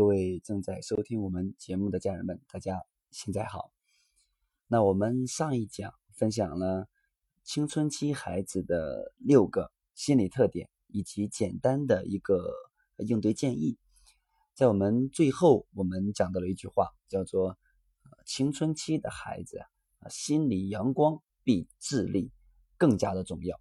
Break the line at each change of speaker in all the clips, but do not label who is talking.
各位正在收听我们节目的家人们，大家现在好。那我们上一讲分享了青春期孩子的六个心理特点以及简单的一个应对建议。在我们最后，我们讲到了一句话，叫做“青春期的孩子啊，心理阳光比智力更加的重要”。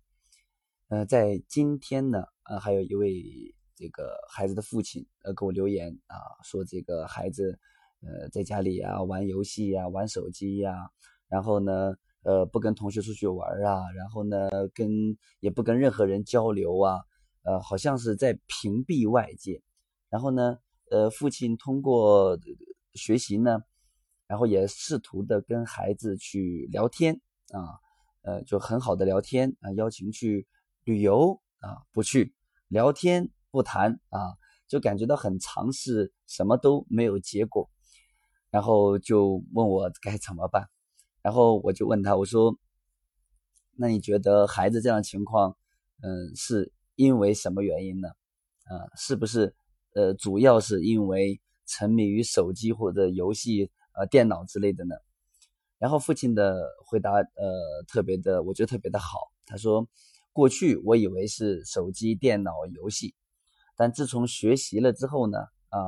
呃，在今天呢，呃，还有一位。这个孩子的父亲呃给我留言啊，说这个孩子呃在家里啊玩游戏呀，玩手机呀，然后呢呃不跟同学出去玩啊，然后呢跟也不跟任何人交流啊，呃好像是在屏蔽外界。然后呢呃父亲通过学习呢，然后也试图的跟孩子去聊天啊，呃就很好的聊天啊，邀请去旅游啊不去聊天。不谈啊，就感觉到很尝试，什么都没有结果，然后就问我该怎么办，然后我就问他，我说：“那你觉得孩子这样情况，嗯，是因为什么原因呢？啊，是不是呃，主要是因为沉迷于手机或者游戏、呃电脑之类的呢？”然后父亲的回答呃特别的，我觉得特别的好，他说：“过去我以为是手机、电脑、游戏。”但自从学习了之后呢，啊，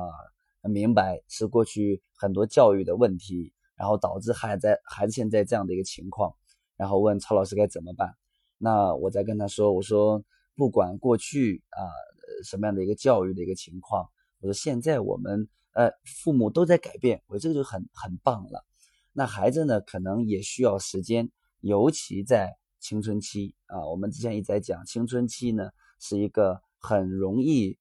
明白是过去很多教育的问题，然后导致孩子孩子现在这样的一个情况，然后问曹老师该怎么办？那我再跟他说，我说不管过去啊什么样的一个教育的一个情况，我说现在我们呃父母都在改变，我这个就很很棒了。那孩子呢，可能也需要时间，尤其在青春期啊，我们之前一直在讲青春期呢是一个很容易。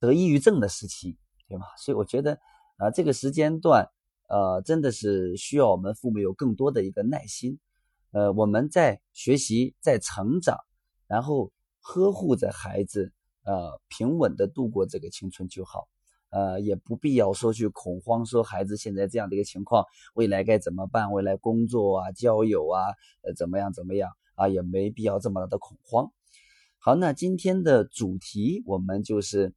得抑郁症的时期，对吗？所以我觉得，啊，这个时间段，呃，真的是需要我们父母有更多的一个耐心。呃，我们在学习，在成长，然后呵护着孩子，呃，平稳的度过这个青春就好。呃，也不必要说去恐慌，说孩子现在这样的一个情况，未来该怎么办？未来工作啊，交友啊，呃，怎么样怎么样啊？也没必要这么大的恐慌。好，那今天的主题我们就是。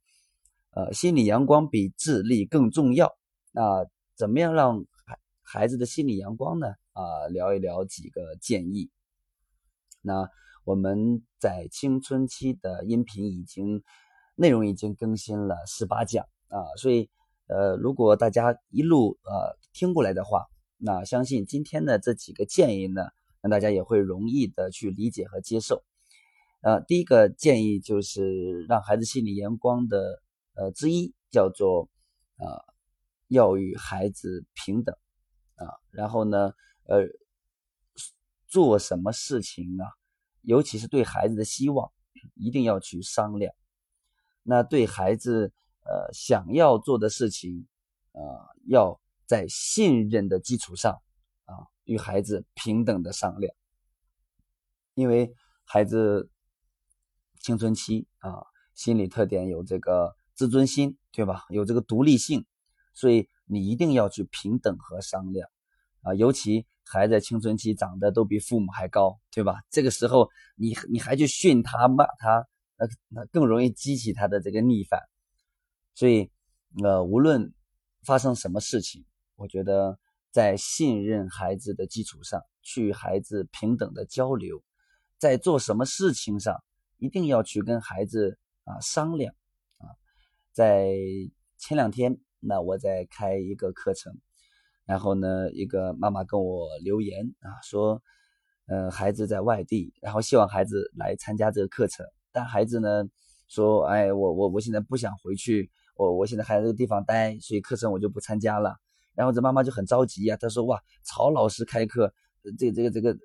呃，心理阳光比智力更重要。那怎么样让孩孩子的心理阳光呢？啊，聊一聊几个建议。那我们在青春期的音频已经内容已经更新了十八讲啊，所以呃，如果大家一路呃听过来的话，那相信今天的这几个建议呢，让大家也会容易的去理解和接受。呃，第一个建议就是让孩子心理阳光的。呃，之一叫做，呃，要与孩子平等，啊，然后呢，呃，做什么事情呢？尤其是对孩子的希望，一定要去商量。那对孩子，呃，想要做的事情，呃，要在信任的基础上，啊，与孩子平等的商量。因为孩子青春期啊，心理特点有这个。自尊心对吧？有这个独立性，所以你一定要去平等和商量啊！尤其孩子青春期长得都比父母还高，对吧？这个时候你你还去训他骂他，那那更容易激起他的这个逆反。所以，呃，无论发生什么事情，我觉得在信任孩子的基础上，去孩子平等的交流，在做什么事情上，一定要去跟孩子啊商量。在前两天，那我在开一个课程，然后呢，一个妈妈跟我留言啊，说，呃，孩子在外地，然后希望孩子来参加这个课程，但孩子呢说，哎，我我我现在不想回去，我我现在还在这个地方待，所以课程我就不参加了。然后这妈妈就很着急呀，她说，哇，曹老师开课，这这个这个，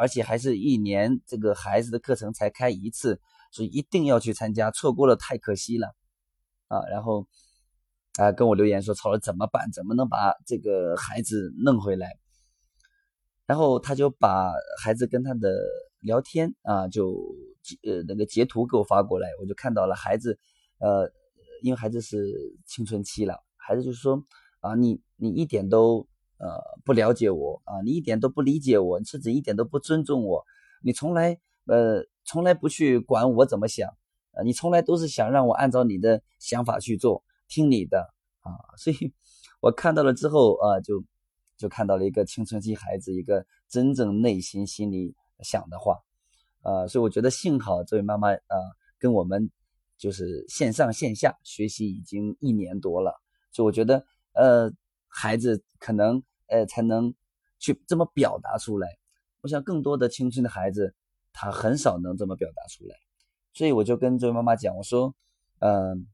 而且还是一年这个孩子的课程才开一次，所以一定要去参加，错过了太可惜了。啊，然后啊，跟我留言说：“曹老师怎么办？怎么能把这个孩子弄回来？”然后他就把孩子跟他的聊天啊，就呃那个截图给我发过来，我就看到了孩子，呃，因为孩子是青春期了，孩子就说：“啊，你你一点都呃不了解我啊，你一点都不理解我，你甚至一点都不尊重我，你从来呃从来不去管我怎么想。”啊，你从来都是想让我按照你的想法去做，听你的啊。所以我看到了之后啊，就就看到了一个青春期孩子一个真正内心心里想的话，啊，所以我觉得幸好这位妈妈啊，跟我们就是线上线下学习已经一年多了，所以我觉得呃，孩子可能呃才能去这么表达出来。我想更多的青春的孩子，他很少能这么表达出来，所以我就跟这位妈妈讲，我说，嗯，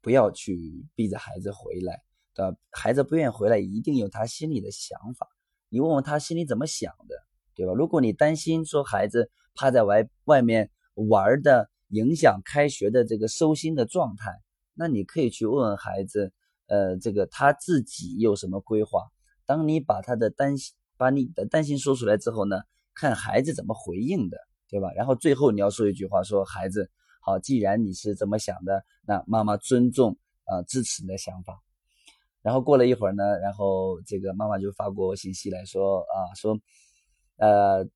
不要去逼着孩子回来，对吧？孩子不愿意回来，一定有他心里的想法，你问问他心里怎么想的，对吧？如果你担心说孩子趴在外外面玩的影响开学的这个收心的状态，那你可以去问问孩子，呃，这个他自己有什么规划？当你把他的担心。把你的担心说出来之后呢，看孩子怎么回应的，对吧？然后最后你要说一句话，说孩子，好，既然你是这么想的，那妈妈尊重啊，支持你的想法。然后过了一会儿呢，然后这个妈妈就发过信息来说啊，说，呃，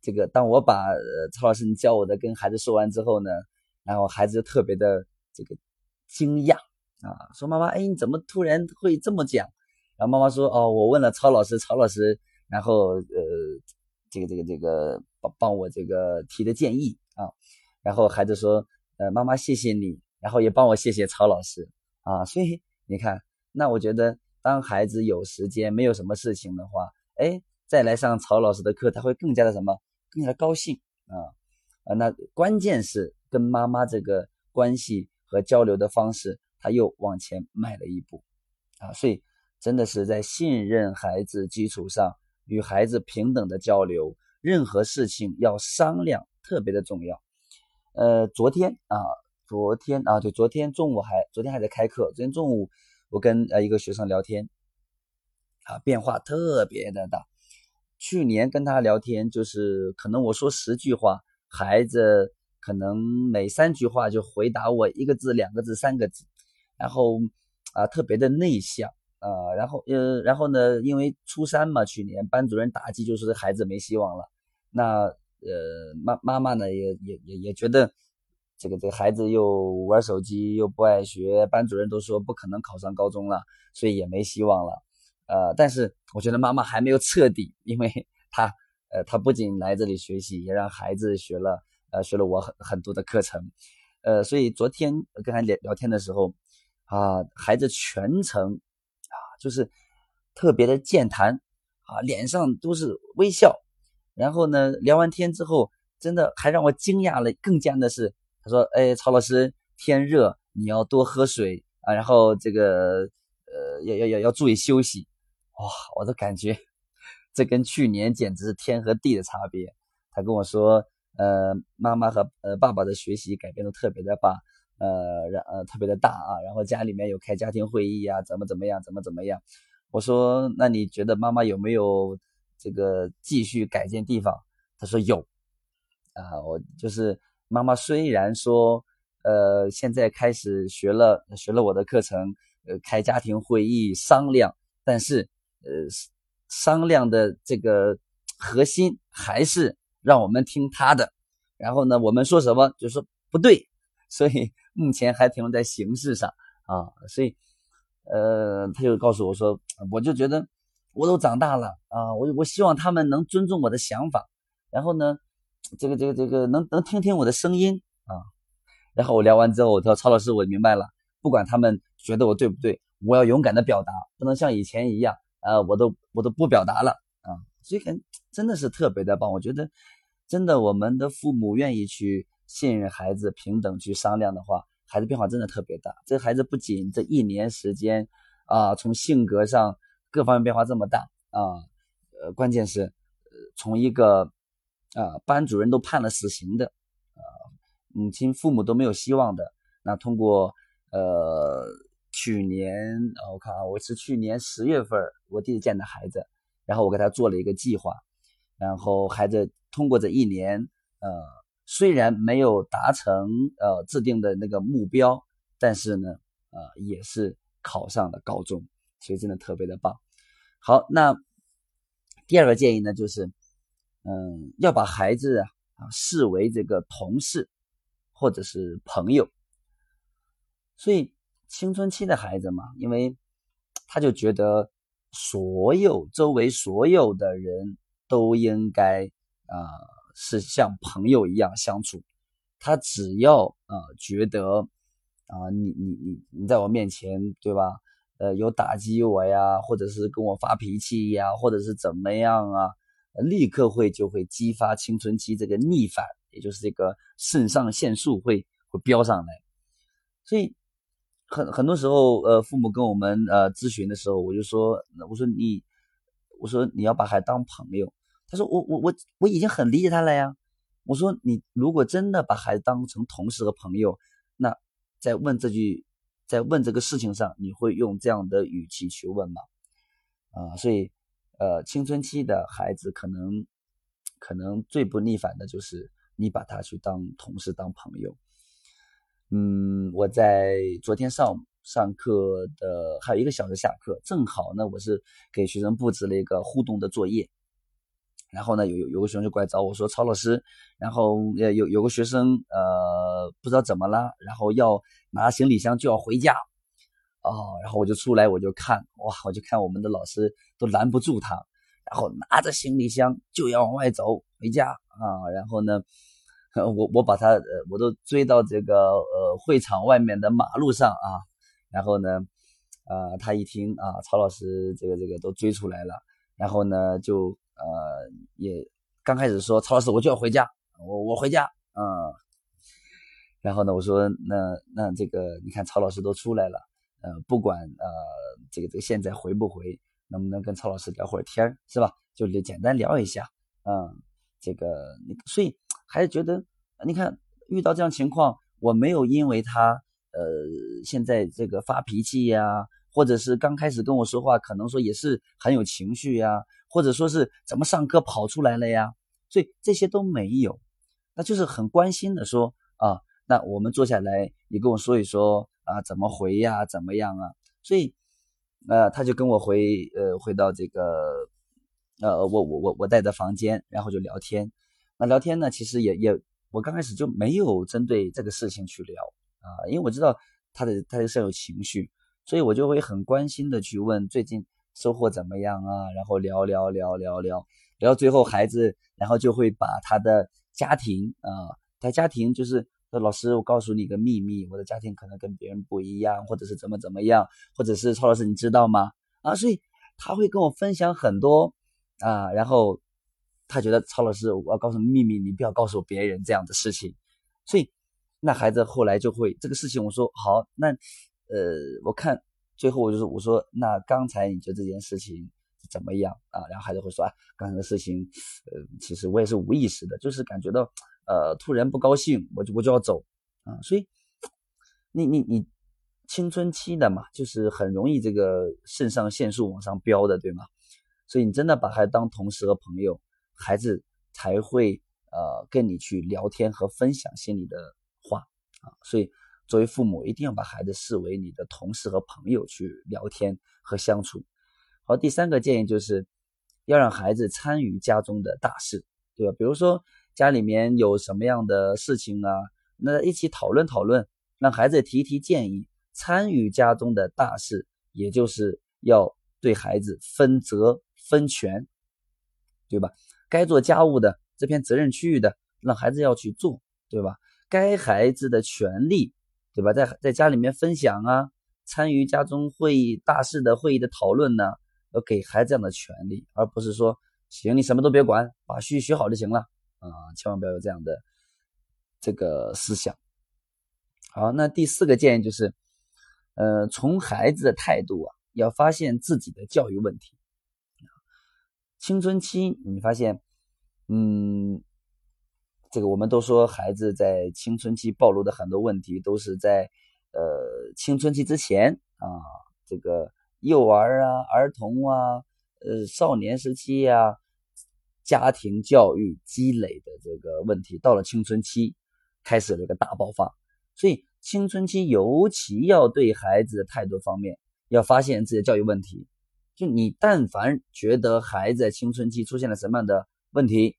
这个当我把曹老师你教我的跟孩子说完之后呢，然后孩子就特别的这个惊讶啊，说妈妈，哎，你怎么突然会这么讲？然后妈妈说，哦，我问了曹老师，曹老师。然后呃，这个这个这个帮帮我这个提的建议啊，然后孩子说，呃，妈妈谢谢你，然后也帮我谢谢曹老师啊，所以你看，那我觉得当孩子有时间没有什么事情的话，哎，再来上曹老师的课，他会更加的什么，更加的高兴啊啊，那关键是跟妈妈这个关系和交流的方式，他又往前迈了一步啊，所以真的是在信任孩子基础上。与孩子平等的交流，任何事情要商量，特别的重要。呃，昨天啊，昨天啊，对，昨天中午还，昨天还在开课。昨天中午我跟呃一个学生聊天，啊，变化特别的大。去年跟他聊天，就是可能我说十句话，孩子可能每三句话就回答我一个字、两个字、三个字，然后啊，特别的内向。啊，然后呃，然后呢，因为初三嘛，去年班主任打击就是孩子没希望了。那呃，妈妈妈呢也也也也觉得这个这个孩子又玩手机又不爱学，班主任都说不可能考上高中了，所以也没希望了。呃，但是我觉得妈妈还没有彻底，因为她呃，她不仅来这里学习，也让孩子学了呃学了我很很多的课程。呃，所以昨天跟他聊聊天的时候啊，孩子全程。就是特别的健谈啊，脸上都是微笑。然后呢，聊完天之后，真的还让我惊讶了。更加的是，他说：“哎，曹老师，天热，你要多喝水啊。然后这个呃，要要要要注意休息。”哇，我都感觉这跟去年简直是天和地的差别。他跟我说：“呃，妈妈和呃爸爸的学习改变都特别的棒。”呃，然呃特别的大啊，然后家里面有开家庭会议啊，怎么怎么样，怎么怎么样？我说，那你觉得妈妈有没有这个继续改进地方？他说有，啊，我就是妈妈虽然说，呃，现在开始学了学了我的课程，呃，开家庭会议商量，但是呃，商量的这个核心还是让我们听他的，然后呢，我们说什么就说不对，所以。目前还停留在形式上啊，所以，呃，他就告诉我说，我就觉得我都长大了啊，我我希望他们能尊重我的想法，然后呢，这个这个这个能能听听我的声音啊，然后我聊完之后，我说曹老师，我明白了，不管他们觉得我对不对，我要勇敢的表达，不能像以前一样啊，我都我都不表达了啊，所以很真的是特别的棒，我觉得真的我们的父母愿意去。信任孩子，平等去商量的话，孩子变化真的特别大。这孩子不仅这一年时间啊，从性格上各方面变化这么大啊，呃，关键是，呃，从一个啊班主任都判了死刑的啊，母亲父母都没有希望的，那通过呃去年我看啊，我是去年十月份我弟弟见的孩子，然后我给他做了一个计划，然后孩子通过这一年呃。虽然没有达成呃制定的那个目标，但是呢，呃也是考上了高中，所以真的特别的棒。好，那第二个建议呢，就是嗯要把孩子啊视为这个同事或者是朋友。所以青春期的孩子嘛，因为他就觉得所有周围所有的人都应该啊是像朋友一样相处，他只要啊觉得啊你你你你在我面前对吧？呃，有打击我呀，或者是跟我发脾气呀，或者是怎么样啊，立刻会就会激发青春期这个逆反，也就是这个肾上腺素会会飙上来。所以很很多时候，呃，父母跟我们呃咨询的时候，我就说，我说你，我说你要把孩子当朋友。他说我我我我已经很理解他了呀。我说你如果真的把孩子当成同事和朋友，那在问这句。在问这个事情上，你会用这样的语气去问吗？啊，所以，呃，青春期的孩子可能，可能最不逆反的就是你把他去当同事、当朋友。嗯，我在昨天上午上课的还有一个小时下课，正好呢，我是给学生布置了一个互动的作业。然后呢，有有有个学生就过来找我说：“曹老师，然后呃有有个学生呃不知道怎么了，然后要拿行李箱就要回家，哦，然后我就出来我就看，哇，我就看我们的老师都拦不住他，然后拿着行李箱就要往外走回家啊，然后呢，我我把他呃我都追到这个呃会场外面的马路上啊，然后呢，啊他一听啊曹老师这个这个都追出来了，然后呢就。呃，也刚开始说曹老师，我就要回家，我我回家，嗯，然后呢，我说那那这个你看曹老师都出来了，呃，不管呃这个这个现在回不回，能不能跟曹老师聊会儿天儿是吧？就简单聊一下，嗯，这个你所以还是觉得，你看遇到这样情况，我没有因为他呃现在这个发脾气呀，或者是刚开始跟我说话，可能说也是很有情绪呀。或者说是怎么上课跑出来了呀？所以这些都没有，那就是很关心的说啊，那我们坐下来，你跟我说一说啊，怎么回呀？怎么样啊？所以，呃，他就跟我回，呃，回到这个，呃，我我我我带的房间，然后就聊天。那聊天呢，其实也也，我刚开始就没有针对这个事情去聊啊，因为我知道他的他是有情绪，所以我就会很关心的去问最近。收获怎么样啊？然后聊聊聊聊聊，聊到最后孩子，然后就会把他的家庭啊，他家庭就是说，老师，我告诉你个秘密，我的家庭可能跟别人不一样，或者是怎么怎么样，或者是曹老师你知道吗？啊，所以他会跟我分享很多啊，然后他觉得曹老师，我要告诉你秘密，你不要告诉别人这样的事情，所以那孩子后来就会这个事情，我说好，那呃，我看。最后我就说，我说那刚才你觉得这件事情怎么样啊？然后孩子会说啊，刚才的事情，呃，其实我也是无意识的，就是感觉到呃突然不高兴，我就我就要走啊。所以你你你青春期的嘛，就是很容易这个肾上腺素往上飙的，对吗？所以你真的把孩子当同事和朋友，孩子才会呃跟你去聊天和分享心里的话啊。所以。作为父母，一定要把孩子视为你的同事和朋友去聊天和相处。好，第三个建议就是要让孩子参与家中的大事，对吧？比如说家里面有什么样的事情啊，那一起讨论讨论，让孩子提提建议，参与家中的大事，也就是要对孩子分责分权，对吧？该做家务的这片责任区域的，让孩子要去做，对吧？该孩子的权利。对吧？在在家里面分享啊，参与家中会议大事的会议的讨论呢，要给孩子这样的权利，而不是说行你什么都别管，把学学好就行了啊！千万不要有这样的这个思想。好，那第四个建议就是，呃，从孩子的态度啊，要发现自己的教育问题。青春期你发现，嗯。这个我们都说，孩子在青春期暴露的很多问题，都是在呃青春期之前啊，这个幼儿啊、儿童啊、呃少年时期呀，家庭教育积累的这个问题，到了青春期开始了一个大爆发。所以青春期尤其要对孩子的态度方面要发现自己的教育问题。就你但凡觉得孩子在青春期出现了什么样的问题，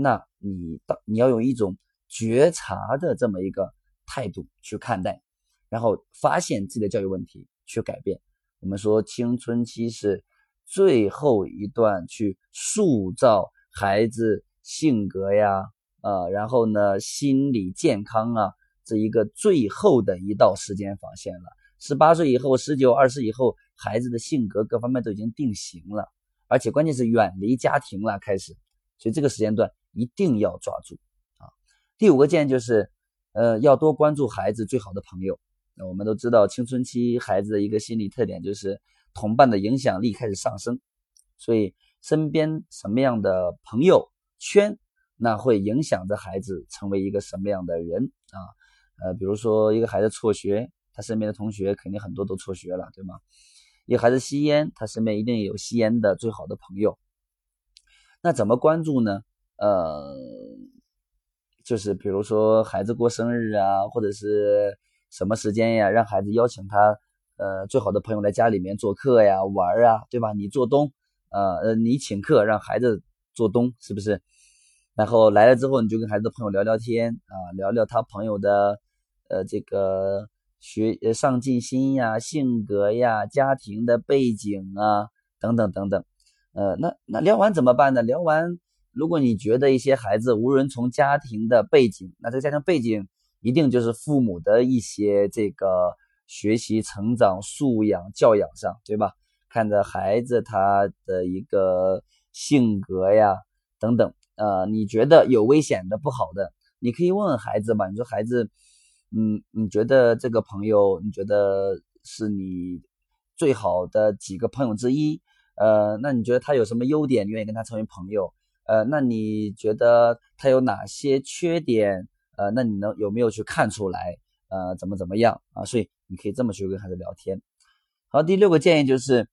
那你到你要用一种觉察的这么一个态度去看待，然后发现自己的教育问题，去改变。我们说青春期是最后一段去塑造孩子性格呀，呃，然后呢心理健康啊，这一个最后的一道时间防线了。十八岁以后，十九、二十以后，孩子的性格各方面都已经定型了，而且关键是远离家庭了，开始，所以这个时间段一定要抓住啊。第五个建议就是，呃，要多关注孩子最好的朋友。那我们都知道，青春期孩子的一个心理特点就是同伴的影响力开始上升，所以身边什么样的朋友圈，那会影响着孩子成为一个什么样的人啊？呃，比如说一个孩子辍学。他身边的同学肯定很多都辍学了，对吗？一个孩子吸烟，他身边一定有吸烟的最好的朋友。那怎么关注呢？呃，就是比如说孩子过生日啊，或者是什么时间呀，让孩子邀请他呃最好的朋友来家里面做客呀、玩啊，对吧？你做东，呃呃，你请客，让孩子做东，是不是？然后来了之后，你就跟孩子的朋友聊聊天啊，聊聊他朋友的呃这个。学上进心呀，性格呀，家庭的背景啊，等等等等，呃，那那聊完怎么办呢？聊完，如果你觉得一些孩子无论从家庭的背景，那这个家庭背景一定就是父母的一些这个学习、成长、素养、教养上，对吧？看着孩子他的一个性格呀，等等，呃，你觉得有危险的、不好的，你可以问问孩子嘛。你说孩子。嗯，你觉得这个朋友，你觉得是你最好的几个朋友之一？呃，那你觉得他有什么优点，你愿意跟他成为朋友？呃，那你觉得他有哪些缺点？呃，那你能有没有去看出来？呃，怎么怎么样啊？所以你可以这么去跟孩子聊天。好，第六个建议就是，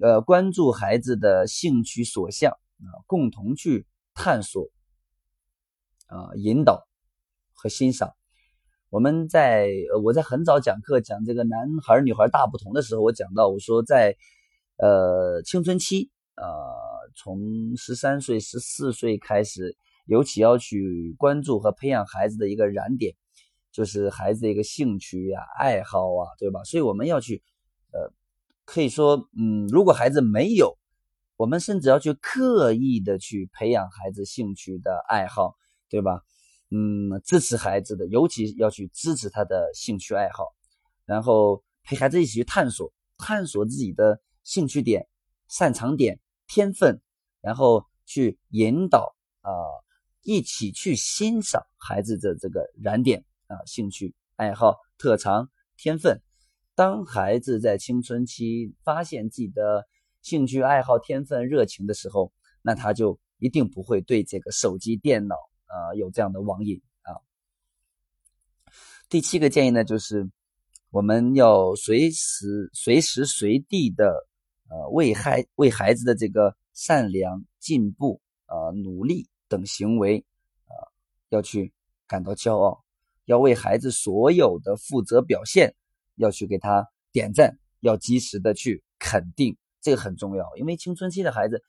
呃，关注孩子的兴趣所向啊，共同去探索啊，引导和欣赏。我们在呃，我在很早讲课讲这个男孩女孩大不同的时候，我讲到我说在呃青春期呃从十三岁十四岁开始，尤其要去关注和培养孩子的一个燃点，就是孩子的一个兴趣呀、爱好啊，对吧？所以我们要去呃，可以说嗯，如果孩子没有，我们甚至要去刻意的去培养孩子兴趣的爱好，对吧？嗯，支持孩子的，尤其要去支持他的兴趣爱好，然后陪孩子一起去探索，探索自己的兴趣点、擅长点、天分，然后去引导啊，一起去欣赏孩子的这个燃点啊、兴趣爱好、特长、天分。当孩子在青春期发现自己的兴趣爱好、天分、热情的时候，那他就一定不会对这个手机、电脑。啊，有这样的网瘾啊。第七个建议呢，就是我们要随时随时随地的呃为孩为孩子的这个善良、进步啊、努力等行为啊，要去感到骄傲，要为孩子所有的负责表现要去给他点赞，要及时的去肯定，这个很重要，因为青春期的孩子，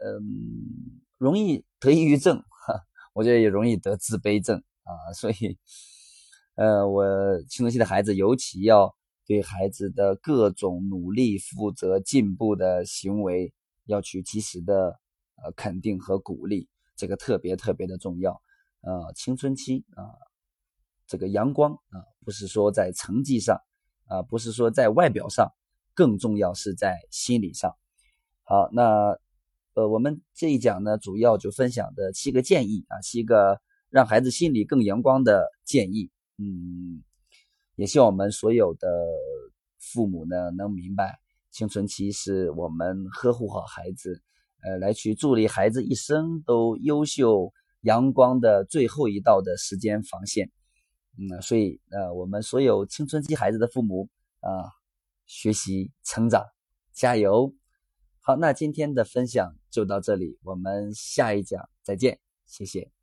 嗯，容易得抑郁症。我觉得也容易得自卑症啊，所以，呃，我青春期的孩子尤其要对孩子的各种努力、负责、进步的行为要去及时的呃肯定和鼓励，这个特别特别的重要。呃，青春期啊，这个阳光啊，不是说在成绩上啊，不是说在外表上，更重要是在心理上。好，那。呃，我们这一讲呢，主要就分享的七个建议啊，七个让孩子心里更阳光的建议。嗯，也希望我们所有的父母呢，能明白青春期是我们呵护好孩子，呃，来去助力孩子一生都优秀阳光的最后一道的时间防线。嗯，所以呃，我们所有青春期孩子的父母啊，学习成长，加油！好，那今天的分享就到这里，我们下一讲再见，谢谢。